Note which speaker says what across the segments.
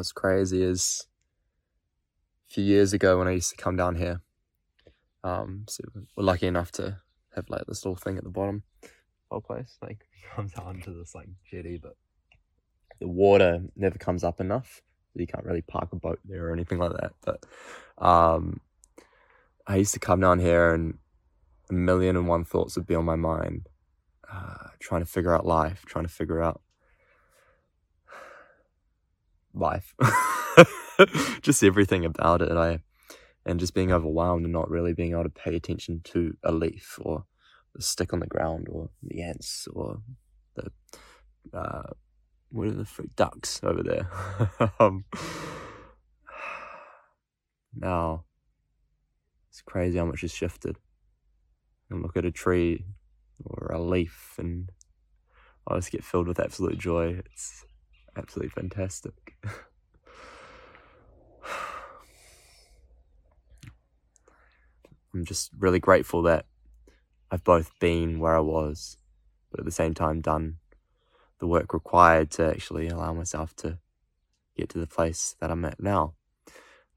Speaker 1: what's crazy is a few years ago when I used to come down here, um, so we're lucky enough to have like this little thing at the bottom whole place. Like comes down to this like jetty, but the water never comes up enough. You can't really park a boat there or anything like that. But um, I used to come down here and a million and one thoughts would be on my mind, uh, trying to figure out life, trying to figure out life, just everything about it. I and just being overwhelmed and not really being able to pay attention to a leaf or the stick on the ground or the ants or the uh, what are the freak ducks over there? um, now it's crazy how much has shifted. And look at a tree or a leaf, and I just get filled with absolute joy. It's absolutely fantastic. I'm just really grateful that I've both been where I was, but at the same time done the work required to actually allow myself to get to the place that I'm at now.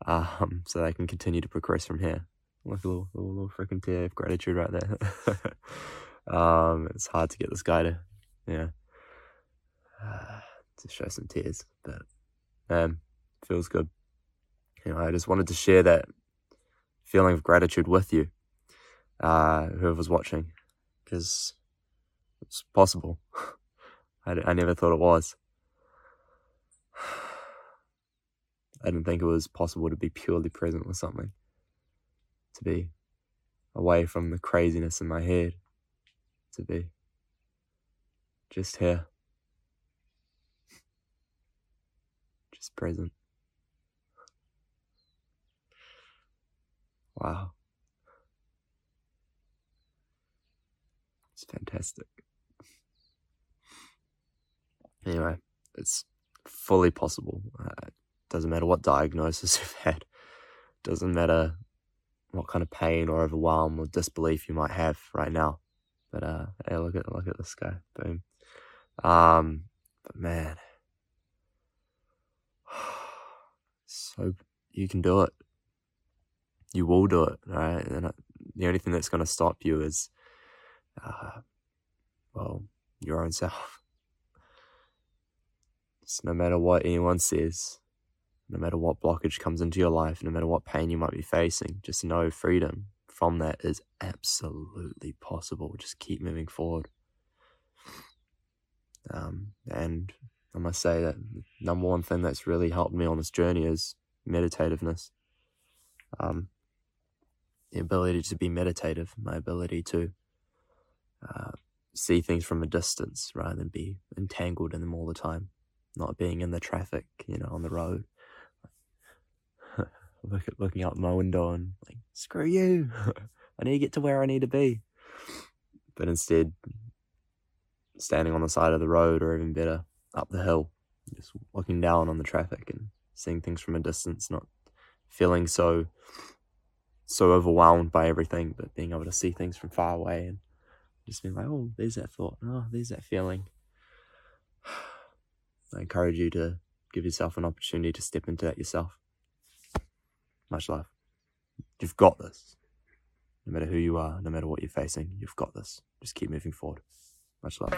Speaker 1: Um, so that I can continue to progress from here. Like a little, little, little freaking tear of gratitude right there. um, it's hard to get this guy to, yeah, uh, to show some tears, but um, feels good. You know, I just wanted to share that feeling of gratitude with you, uh, whoever's watching, because it's possible. I, I never thought it was. I didn't think it was possible to be purely present with something, to be away from the craziness in my head, to be just here, just present. Wow. It's fantastic. Anyway, it's fully possible. Uh, doesn't matter what diagnosis you've had. Doesn't matter what kind of pain or overwhelm or disbelief you might have right now. But uh, hey, look at look at this guy. Boom. Um, but man, so you can do it. You will do it, right? And the only thing that's going to stop you is, uh, well, your own self. So no matter what anyone says, no matter what blockage comes into your life, no matter what pain you might be facing, just know freedom from that is absolutely possible. Just keep moving forward. Um, and I must say that number one thing that's really helped me on this journey is meditativeness. Um, the ability to be meditative, my ability to uh, see things from a distance rather than be entangled in them all the time not being in the traffic, you know, on the road. Look at looking out my window and like, screw you. I need to get to where I need to be. But instead, standing on the side of the road, or even better, up the hill, just looking down on the traffic and seeing things from a distance, not feeling so so overwhelmed by everything, but being able to see things from far away and just being like, oh, there's that thought, oh, there's that feeling. I encourage you to give yourself an opportunity to step into that yourself. Much love. You've got this. No matter who you are, no matter what you're facing, you've got this. Just keep moving forward. Much love.